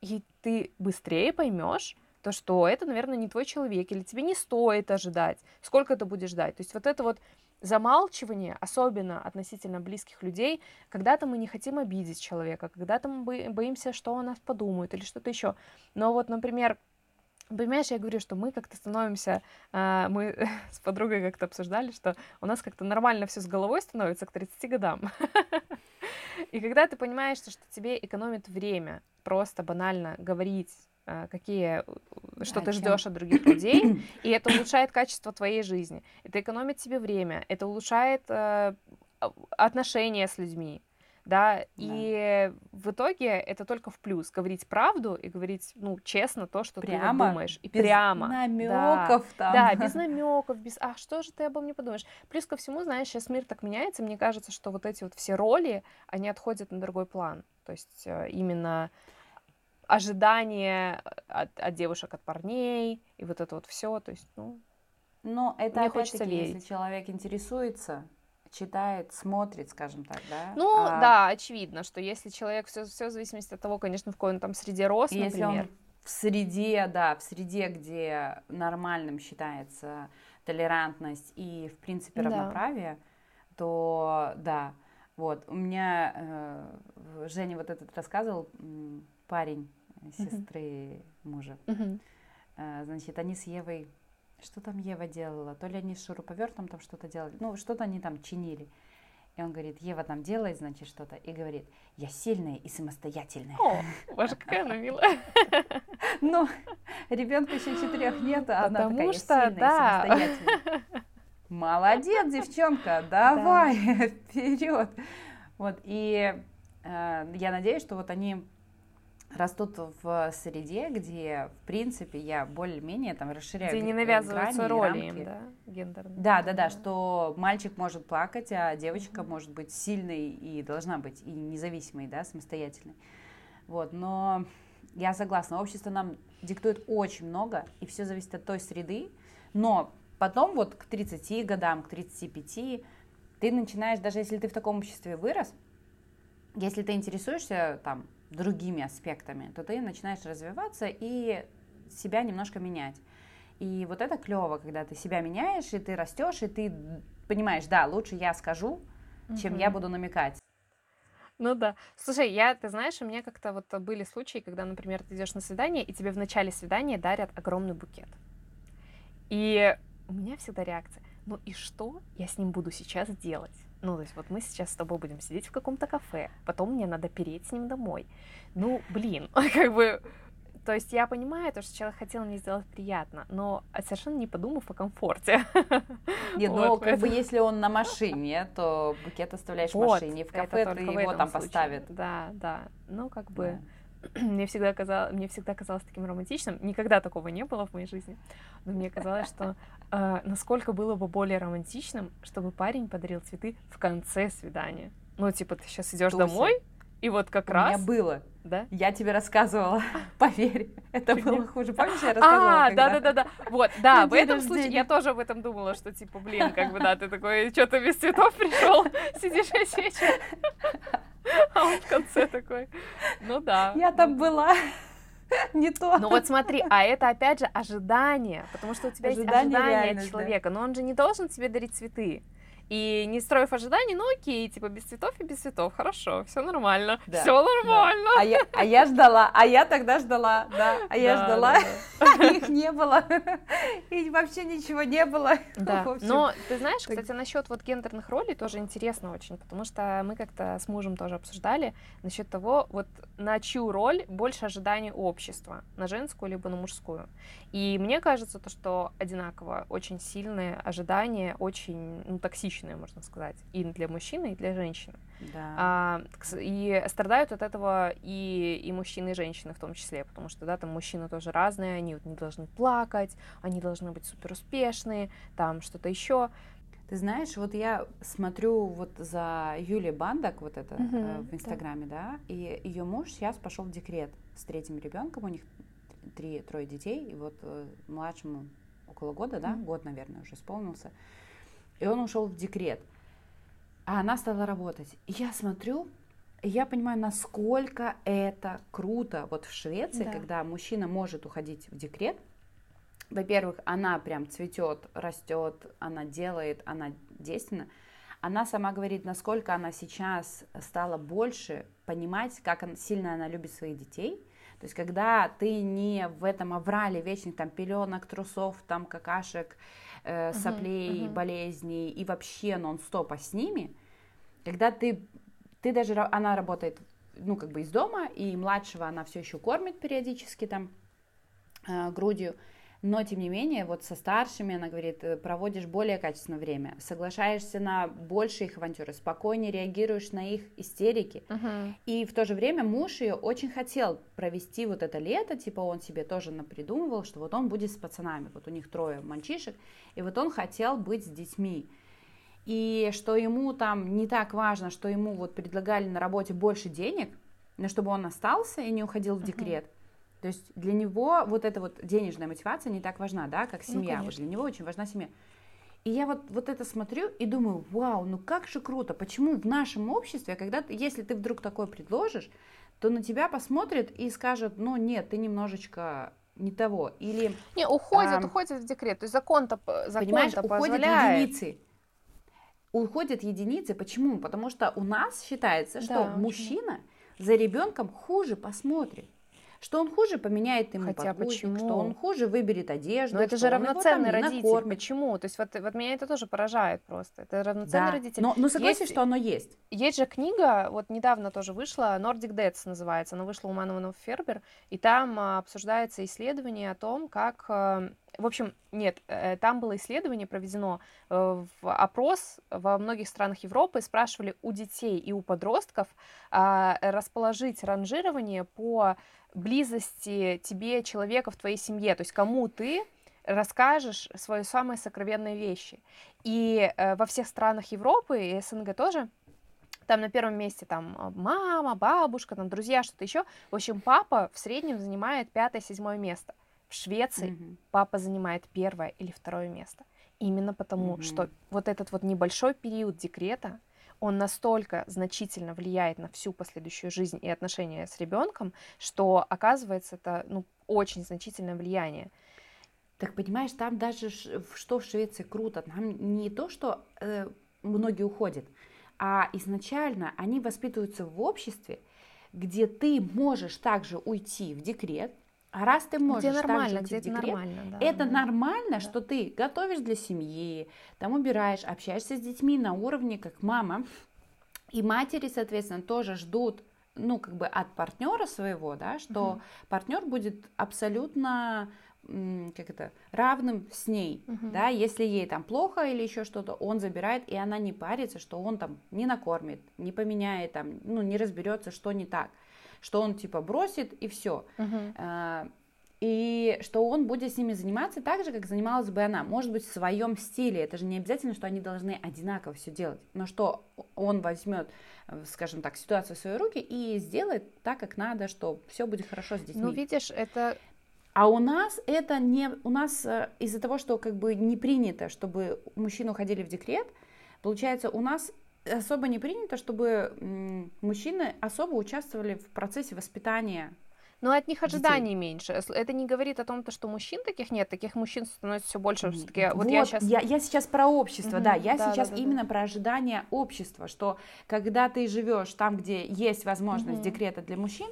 S1: И ты быстрее поймешь, то, что это, наверное, не твой человек, или тебе не стоит ожидать, сколько ты будешь ждать. То есть вот это вот замалчивание, особенно относительно близких людей, когда-то мы не хотим обидеть человека, когда-то мы боимся, что о нас подумают или что-то еще. Но вот, например, Понимаешь, я говорю, что мы как-то становимся, э, мы с подругой как-то обсуждали, что у нас как-то нормально все с головой становится к 30 годам. И когда ты понимаешь, что тебе экономит время просто банально говорить, э, какие, что ты ждешь от других людей, и это улучшает качество твоей жизни, это экономит тебе время, это улучшает э, отношения с людьми, да, да, и в итоге это только в плюс говорить правду и говорить, ну, честно то, что прямо, ты вот думаешь, и
S2: без
S1: прямо,
S2: намеков
S1: да,
S2: там,
S1: да, без намеков, без, а что же ты обо мне подумаешь? Плюс ко всему, знаешь, сейчас мир так меняется, мне кажется, что вот эти вот все роли, они отходят на другой план, то есть э, именно ожидание от, от девушек, от парней и вот это вот все, то есть, ну.
S2: Но это верить. если человек интересуется, читает, смотрит, скажем так, да?
S1: Ну, а... да, очевидно, что если человек, все, все в зависимости от того, конечно, в какой он там среде рос, если например. он
S2: в среде, да, в среде, где нормальным считается толерантность и, в принципе, равноправие, да. то, да, вот, у меня, э, Женя вот этот рассказывал, парень сестры uh-huh. мужа, uh-huh. Э, значит, они с Евой что там Ева делала? То ли они с шуруповертом там что-то делали, ну, что-то они там чинили. И он говорит, Ева там делает, значит, что-то. И говорит, я сильная и самостоятельная.
S1: О, боже, какая она милая.
S2: Ну, ребенка еще четырех нет, а она такая что, да. и самостоятельная. Молодец, девчонка, давай, вперед. Вот, и э, я надеюсь, что вот они растут в среде, где, в принципе, я более-менее там расширяю
S1: Где не навязываются роли им, да, гендерные.
S2: Да, да, да, что мальчик может плакать, а девочка mm-hmm. может быть сильной и должна быть и независимой, да, самостоятельной. Вот, но я согласна, общество нам диктует очень много, и все зависит от той среды, но потом вот к 30 годам, к 35 ты начинаешь, даже если ты в таком обществе вырос, если ты интересуешься там другими аспектами, то ты начинаешь развиваться и себя немножко менять. И вот это клево, когда ты себя меняешь, и ты растешь, и ты понимаешь, да, лучше я скажу, чем угу. я буду намекать.
S1: Ну да. Слушай, я, ты знаешь, у меня как-то вот были случаи, когда, например, ты идешь на свидание, и тебе в начале свидания дарят огромный букет. И у меня всегда реакция, ну и что я с ним буду сейчас делать? Ну, то есть вот мы сейчас с тобой будем сидеть в каком-то кафе, потом мне надо переть с ним домой. Ну, блин, как бы то есть я понимаю то, что человек хотел мне сделать приятно, но совершенно не подумав о комфорте.
S2: Нет, вот, ну как бы если он на машине, то букет оставляешь вот, в машине, в кафе ты его там случае. поставят.
S1: Да, да. Ну как бы да. Мне всегда казалось, мне всегда казалось таким романтичным. Никогда такого не было в моей жизни, но мне казалось, что э, насколько было бы более романтичным, чтобы парень подарил цветы в конце свидания. Ну типа ты сейчас идешь домой, и вот как
S2: У
S1: раз...
S2: У меня было.
S1: Да?
S2: Я тебе рассказывала, поверь, это было хуже. Помнишь, я рассказывала?
S1: А, да-да-да-да. Вот, да, в этом случае я тоже об этом думала, что типа, блин, как бы, да, ты такой, что-то без цветов пришел, сидишь весь вечер. А он в конце такой, ну да.
S2: Я там была. Не то.
S1: Ну вот смотри, а это опять же ожидание, потому что у тебя ожидание есть ожидание от человека, да. но он же не должен тебе дарить цветы. И не строив ожиданий, ну окей, типа без цветов и без цветов, хорошо, все нормально, да, все нормально.
S2: Да. А, я, а я ждала, а я тогда ждала, да, а я да, ждала, да, да. их не было, и вообще ничего не было.
S1: Да, но ты знаешь, кстати, насчет вот гендерных ролей тоже интересно очень, потому что мы как-то с мужем тоже обсуждали насчет того, вот на чью роль больше ожиданий общества, на женскую либо на мужскую. И мне кажется, то, что одинаково очень сильные ожидания, очень ну, токсичные, можно сказать, и для мужчины, и для женщины.
S2: Да.
S1: А, и страдают от этого и, и мужчины, и женщины в том числе, потому что, да, там мужчины тоже разные, они вот не должны плакать, они должны быть супер успешные, там что-то еще.
S2: Ты знаешь, вот я смотрю вот за Юлией Бандак, вот это uh-huh, э, в Инстаграме, да. да, и ее муж сейчас пошел в декрет с третьим ребенком, у них три, трое детей, и вот э, младшему около года, да, mm-hmm. год, наверное, уже исполнился, и он ушел в декрет, а она стала работать. И я смотрю, и я понимаю, насколько это круто. Вот в Швеции, да. когда мужчина может уходить в декрет, во-первых, она прям цветет, растет, она делает, она действенна. Она сама говорит, насколько она сейчас стала больше понимать, как она, сильно она любит своих детей, то есть, когда ты не в этом аврале вечных там пеленок, трусов, там какашек, э, соплей, uh-huh, uh-huh. болезней и вообще нон-стопа с ними, когда ты, ты даже, она работает, ну, как бы из дома, и младшего она все еще кормит периодически там э, грудью, но тем не менее, вот со старшими, она говорит, э, проводишь более качественное время, соглашаешься на большие их авантюры, спокойнее реагируешь на их истерики. Uh-huh. И в то же время муж ее очень хотел провести вот это лето, типа он себе тоже напридумывал, что вот он будет с пацанами, вот у них трое мальчишек, и вот он хотел быть с детьми. И что ему там не так важно, что ему вот предлагали на работе больше денег, но чтобы он остался и не уходил в декрет. Uh-huh то есть для него вот эта вот денежная мотивация не так важна, да, как ну, семья. Ну, вот для него очень важна семья. И я вот, вот это смотрю и думаю, вау, ну как же круто, почему в нашем обществе, когда ты, если ты вдруг такое предложишь, то на тебя посмотрят и скажут, ну нет, ты немножечко не того. Или,
S1: не, уходят, а, уходят в декрет. То есть закон-то, закон понимаешь,
S2: уходят единицы. Уходят единицы. Почему? Потому что у нас считается, что да, мужчина за ребенком хуже посмотрит. Что он хуже поменяет ему Хотя почему? что он хуже выберет одежду.
S1: Но это же равноценный родитель. Накормит. Почему? То есть вот, вот меня это тоже поражает просто. Это равноценный да. родитель.
S2: Но, но согласись, есть, что оно есть.
S1: Есть же книга, вот недавно тоже вышла, Nordic Dads называется, она вышла у Манованов Фербер, и там а, обсуждается исследование о том, как а, в общем, нет, э, там было исследование проведено, э, в опрос во многих странах Европы, спрашивали у детей и у подростков а, расположить ранжирование по близости тебе человека в твоей семье, то есть кому ты расскажешь свои самые сокровенные вещи. И э, во всех странах Европы и СНГ тоже там на первом месте там э, мама, бабушка, там друзья, что-то еще. В общем, папа в среднем занимает пятое-седьмое место. В Швеции mm-hmm. папа занимает первое или второе место. Именно потому, mm-hmm. что вот этот вот небольшой период декрета, он настолько значительно влияет на всю последующую жизнь и отношения с ребенком, что оказывается это ну, очень значительное влияние.
S2: Так понимаешь, там даже что в Швеции круто, там не то, что э, многие уходят, а изначально они воспитываются в обществе, где ты можешь также уйти в декрет, А раз ты можешь
S1: где нормально,
S2: где
S1: это нормально, да,
S2: это
S1: да.
S2: нормально,
S1: да.
S2: что ты готовишь для семьи, там убираешь, общаешься с детьми на уровне как мама, и матери, соответственно, тоже ждут ну, как бы от партнера своего, да, что угу. партнер будет абсолютно как это, равным с ней, uh да, если ей там плохо или еще что-то, он забирает, и она не парится, что он там не накормит, не поменяет там, ну, не разберется, что не так, что он типа бросит и все. uh А, и что он будет с ними заниматься так же, как занималась бы она, может быть, в своем стиле. Это же не обязательно, что они должны одинаково все делать, но что он возьмет, скажем так, ситуацию в свои руки и сделает так, как надо, что все будет хорошо с детьми.
S1: Ну, видишь, это
S2: а у нас это не, у нас э, из-за того, что как бы не принято, чтобы мужчины уходили в декрет, получается, у нас особо не принято, чтобы мужчины особо участвовали в процессе воспитания
S1: но от них ожиданий детей. меньше. Это не говорит о том, что мужчин таких нет, таких мужчин становится все больше. Все-таки
S2: вот, вот я сейчас. Я, я сейчас про общество, mm-hmm, да. Я да, сейчас да, да, именно да. про ожидания общества, что когда ты живешь там, где есть возможность mm-hmm. декрета для мужчин,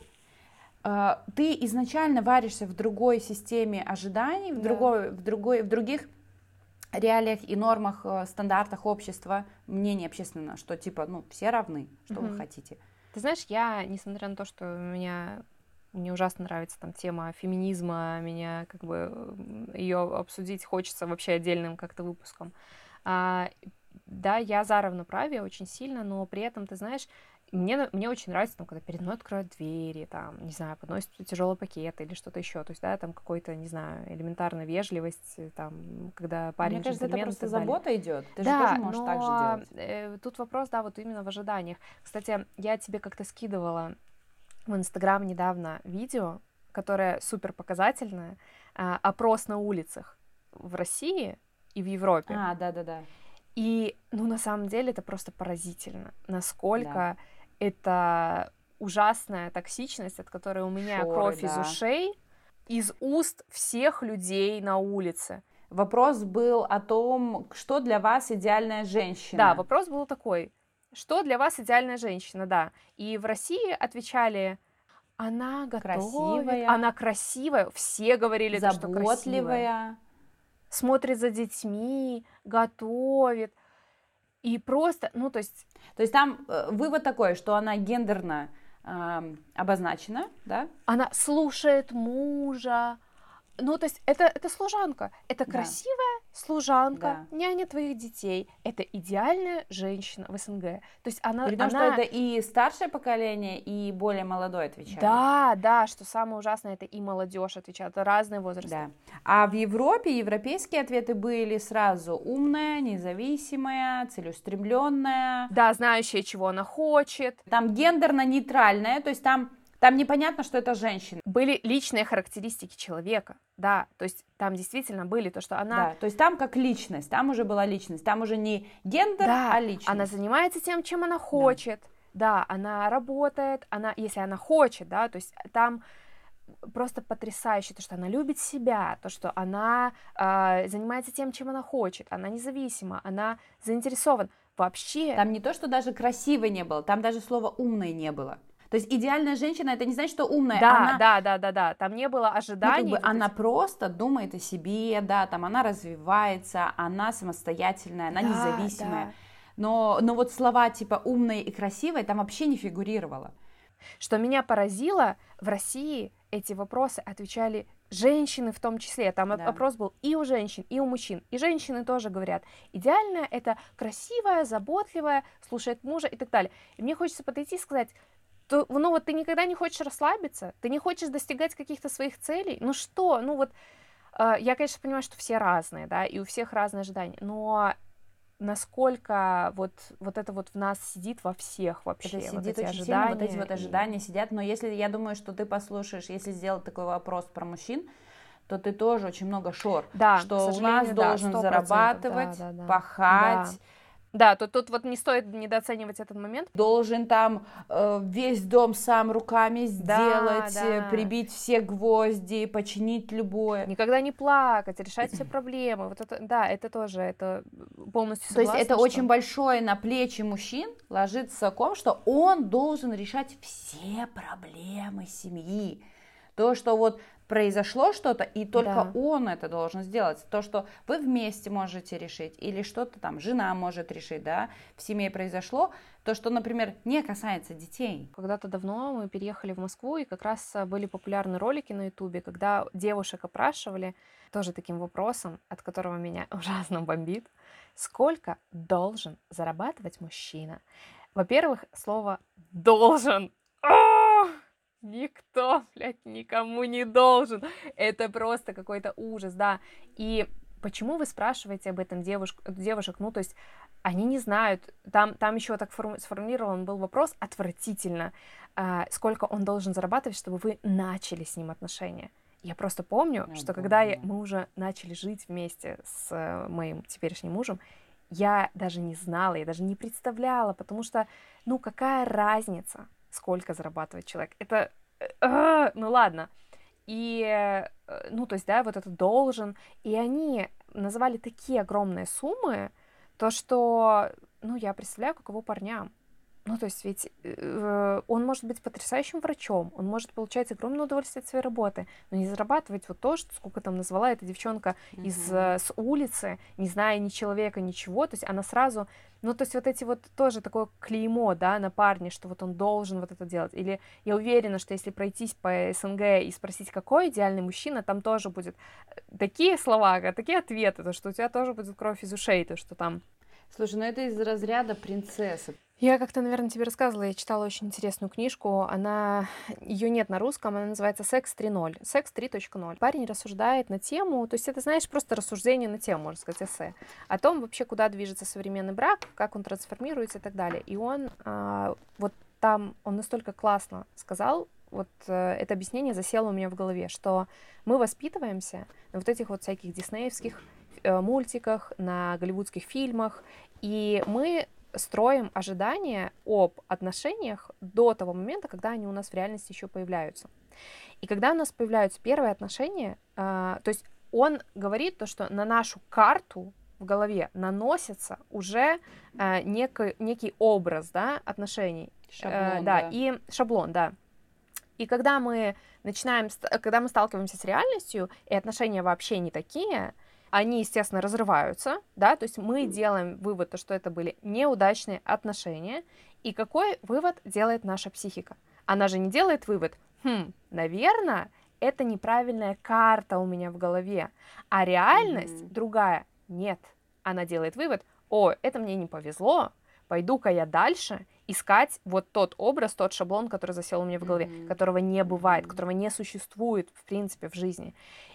S2: э, ты изначально варишься в другой системе ожиданий, в, да. другой, в, другой, в других реалиях и нормах, э, стандартах общества, мнение общественного, что типа, ну, все равны, что mm-hmm. вы хотите.
S1: Ты знаешь, я, несмотря на то, что меня мне ужасно нравится там тема феминизма, меня как бы ее обсудить хочется вообще отдельным как-то выпуском. А, да, я за равноправие очень сильно, но при этом, ты знаешь, мне, мне очень нравится, там, когда перед мной откроют двери, там, не знаю, подносят тяжелый пакет или что-то еще. То есть, да, там какой-то, не знаю, элементарная вежливость, там, когда парень
S2: Мне кажется, это просто забота идет. Ты да, же тоже можешь
S1: но,
S2: так же делать.
S1: Э, тут вопрос, да, вот именно в ожиданиях. Кстати, я тебе как-то скидывала в Инстаграм недавно видео, которое супер показательное, а, опрос на улицах в России и в Европе.
S2: А, да-да-да.
S1: И, ну, на самом деле это просто поразительно, насколько да. Это ужасная токсичность, от которой у меня Шоры, кровь да. из ушей, из уст всех людей на улице.
S2: Вопрос был о том, что для вас идеальная женщина.
S1: Да, вопрос был такой. Что для вас идеальная женщина, да. И в России отвечали, она готовит, красивая, она красивая, все говорили,
S2: заботливая,
S1: что красивая, смотрит за детьми, готовит. И просто, ну, то есть...
S2: То есть там э, вывод такой, что она гендерно э, обозначена, да?
S1: Она слушает мужа, ну, то есть это, это служанка, это красивая служанка, да. няня твоих детей, это идеальная женщина в СНГ. То есть она...
S2: При том, она... что это и старшее поколение, и более молодое отвечает.
S1: Да, да, что самое ужасное, это и молодежь отвечает, это разные возрасты.
S2: Да. А в Европе европейские ответы были сразу умная, независимая, целеустремленная.
S1: Да, знающая, чего она хочет.
S2: Там гендерно-нейтральная, то есть там там непонятно, что это женщина.
S1: Были личные характеристики человека, да, то есть там действительно были то, что она...
S2: Да, то есть там как личность, там уже была личность, там уже не гендер, да, а личность.
S1: она занимается тем, чем она хочет, да. да, она работает, она, если она хочет, да, то есть там просто потрясающе, то, что она любит себя, то, что она э, занимается тем, чем она хочет, она независима, она заинтересована. Вообще...
S2: Там не то, что даже красивой не было, там даже слова умной не было. То есть идеальная женщина это не значит, что умная.
S1: Да,
S2: она...
S1: да, да, да, да. Там не было ожиданий.
S2: Ну, как бы она просто думает о себе, да, там она развивается, она самостоятельная, она да, независимая. Да. Но, но вот слова типа умная и красивая там вообще не фигурировало.
S1: Что меня поразило, в России эти вопросы отвечали женщины в том числе. Там да. вопрос был и у женщин, и у мужчин. И женщины тоже говорят, идеальная это красивая, заботливая, слушает мужа и так далее. И мне хочется подойти и сказать, то, ну вот ты никогда не хочешь расслабиться, ты не хочешь достигать каких-то своих целей, ну что, ну вот, э, я, конечно, понимаю, что все разные, да, и у всех разные ожидания, но насколько вот, вот это вот в нас сидит во всех вообще.
S2: Это
S1: сидит
S2: вот эти очень ожидания. Сильно, вот эти вот ожидания и... сидят. Но если я думаю, что ты послушаешь, если сделать такой вопрос про мужчин, то ты тоже очень много шор.
S1: Да,
S2: что у нас да, должен зарабатывать, да, да, да. пахать. Да
S1: да, тут, тут вот не стоит недооценивать этот момент.
S2: Должен там э, весь дом сам руками сделать, да, да. прибить все гвозди, починить любое.
S1: Никогда не плакать, решать все проблемы. Вот это, да, это тоже, это полностью согласна,
S2: То есть это
S1: что...
S2: очень большое на плечи мужчин ложится ком, что он должен решать все проблемы семьи. То, что вот произошло что-то, и только да. он это должен сделать. То, что вы вместе можете решить, или что-то там жена может решить, да, в семье произошло, то, что, например, не касается детей.
S1: Когда-то давно мы переехали в Москву, и как раз а, были популярны ролики на Ютубе, когда девушек опрашивали тоже таким вопросом, от которого меня ужасно бомбит. Сколько должен зарабатывать мужчина? Во-первых, слово «должен». О! Никто, блядь, никому не должен. Это просто какой-то ужас, да. И почему вы спрашиваете об этом девушек, девушек? Ну, то есть они не знают. Там, там еще так сформулирован был вопрос отвратительно. А, сколько он должен зарабатывать, чтобы вы начали с ним отношения? Я просто помню, я что помню. когда я, мы уже начали жить вместе с э, моим теперешним мужем, я даже не знала, я даже не представляла, потому что, ну, какая разница, сколько зарабатывает человек? Это, э, ну, ладно. И, э, ну, то есть, да, вот это должен. И они называли такие огромные суммы, то, что, ну, я представляю, каково парням. Ну, то есть ведь э, он может быть потрясающим врачом, он может получать огромное удовольствие от своей работы, но не зарабатывать вот то, что, сколько там назвала эта девчонка mm-hmm. из э, с улицы, не зная ни человека, ничего, то есть она сразу, ну, то есть вот эти вот тоже такое клеймо, да, на парне, что вот он должен вот это делать, или я уверена, что если пройтись по СНГ и спросить, какой идеальный мужчина, там тоже будет э, такие слова, такие ответы, то, что у тебя тоже будет кровь из ушей, то, что там
S2: Слушай, ну это из разряда принцессы.
S1: Я как-то, наверное, тебе рассказывала, я читала очень интересную книжку, она, ее нет на русском, она называется «Секс 3.0», «Секс 3.0». Парень рассуждает на тему, то есть это, знаешь, просто рассуждение на тему, можно сказать, эссе, о том вообще, куда движется современный брак, как он трансформируется и так далее. И он а, вот там, он настолько классно сказал, вот э, это объяснение засело у меня в голове, что мы воспитываемся на вот этих вот всяких диснеевских мультиках, на голливудских фильмах, и мы строим ожидания об отношениях до того момента, когда они у нас в реальности еще появляются. И когда у нас появляются первые отношения, э, то есть он говорит то, что на нашу карту в голове наносится уже э, некий, некий образ да, отношений.
S2: Шаблон, э, да,
S1: да, и шаблон, да. И когда мы начинаем, когда мы сталкиваемся с реальностью, и отношения вообще не такие, они, естественно, разрываются, да, то есть мы делаем вывод, то, что это были неудачные отношения, и какой вывод делает наша психика? Она же не делает вывод, хм, наверное, это неправильная карта у меня в голове, а реальность mm-hmm. другая. Нет, она делает вывод, о, это мне не повезло, пойду-ка я дальше искать вот тот образ, тот шаблон, который засел у меня в голове, mm-hmm. которого не бывает, которого не существует, в принципе, в жизни.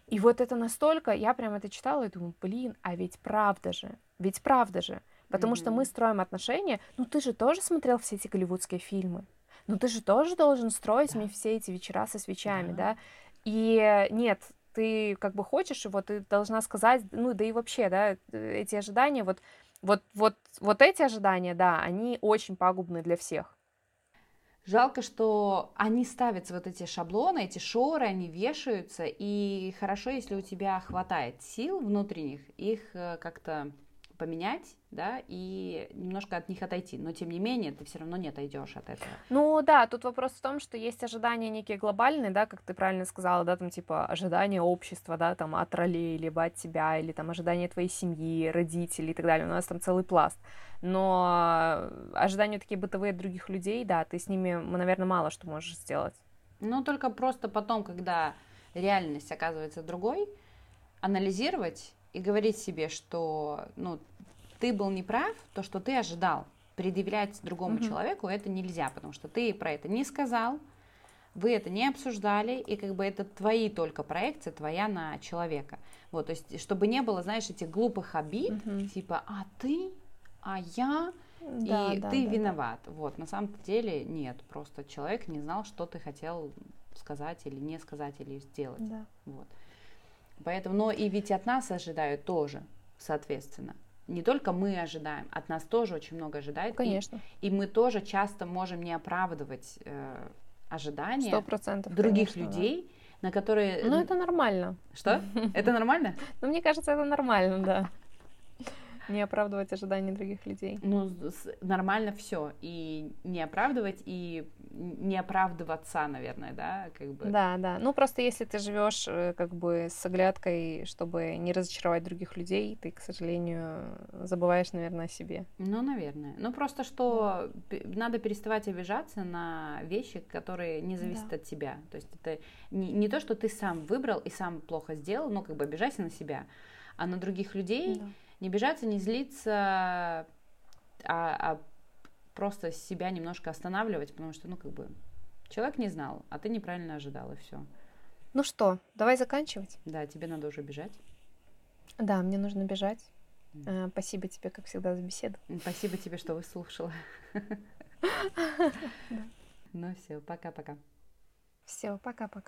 S1: И вот это настолько, я прям это читала и думаю, блин, а ведь правда же, ведь правда же. Потому mm-hmm. что мы строим отношения, ну ты же тоже смотрел все эти голливудские фильмы, ну ты же тоже должен строить да. мне все эти вечера со свечами, да. да? И нет, ты как бы хочешь его, ты должна сказать, ну да и вообще, да, эти ожидания, вот, вот, вот, вот эти ожидания, да, они очень пагубны для всех.
S2: Жалко, что они ставятся, вот эти шаблоны, эти шоры, они вешаются, и хорошо, если у тебя хватает сил внутренних их э, как-то поменять, да, и немножко от них отойти. Но тем не менее, ты все равно не отойдешь от этого.
S1: Ну да, тут вопрос в том, что есть ожидания некие глобальные, да, как ты правильно сказала, да, там типа ожидания общества, да, там от ролей, либо от тебя, или там ожидания твоей семьи, родителей и так далее. У нас там целый пласт. Но ожидания такие бытовые от других людей, да, ты с ними, наверное, мало что можешь сделать.
S2: Ну, только просто потом, когда реальность оказывается другой, анализировать и говорить себе, что ну, ты был неправ, то, что ты ожидал, предъявлять другому mm-hmm. человеку это нельзя, потому что ты про это не сказал, вы это не обсуждали, и как бы это твои только проекции, твоя на человека. Вот, то есть, чтобы не было, знаешь, этих глупых обид, mm-hmm. типа, а ты, а я, да, и да, ты да, виноват. Да. Вот, на самом деле нет, просто человек не знал, что ты хотел сказать или не сказать или сделать. Да. Вот. Поэтому, но и ведь от нас ожидают тоже, соответственно. Не только мы ожидаем, от нас тоже очень много ожидают.
S1: Конечно.
S2: И, и мы тоже часто можем не оправдывать э, ожидания
S1: 100%,
S2: других
S1: конечно,
S2: людей, да. на которые...
S1: Ну, это нормально.
S2: Что? Это нормально?
S1: Ну, мне кажется, это нормально, да. Не оправдывать ожидания других людей.
S2: Ну, нормально все. И не оправдывать, и не оправдываться, наверное, да, как бы.
S1: Да, да. Ну, просто если ты живешь э, как бы с оглядкой, чтобы не разочаровать других людей, ты, к сожалению, забываешь, наверное, о себе.
S2: Ну, наверное. Ну, просто что да. надо переставать обижаться на вещи, которые не зависят да. от тебя. То есть это не, не то, что ты сам выбрал и сам плохо сделал, но как бы обижайся на себя. А на других людей да. Не обижаться, не злиться, а, а просто себя немножко останавливать, потому что, ну, как бы, человек не знал, а ты неправильно ожидал, и все.
S1: Ну что, давай заканчивать?
S2: Да, тебе надо уже бежать.
S1: Да, мне нужно бежать. Mm. Спасибо тебе, как всегда, за беседу.
S2: Спасибо тебе, что выслушала. Ну все, пока-пока.
S1: Все, пока-пока.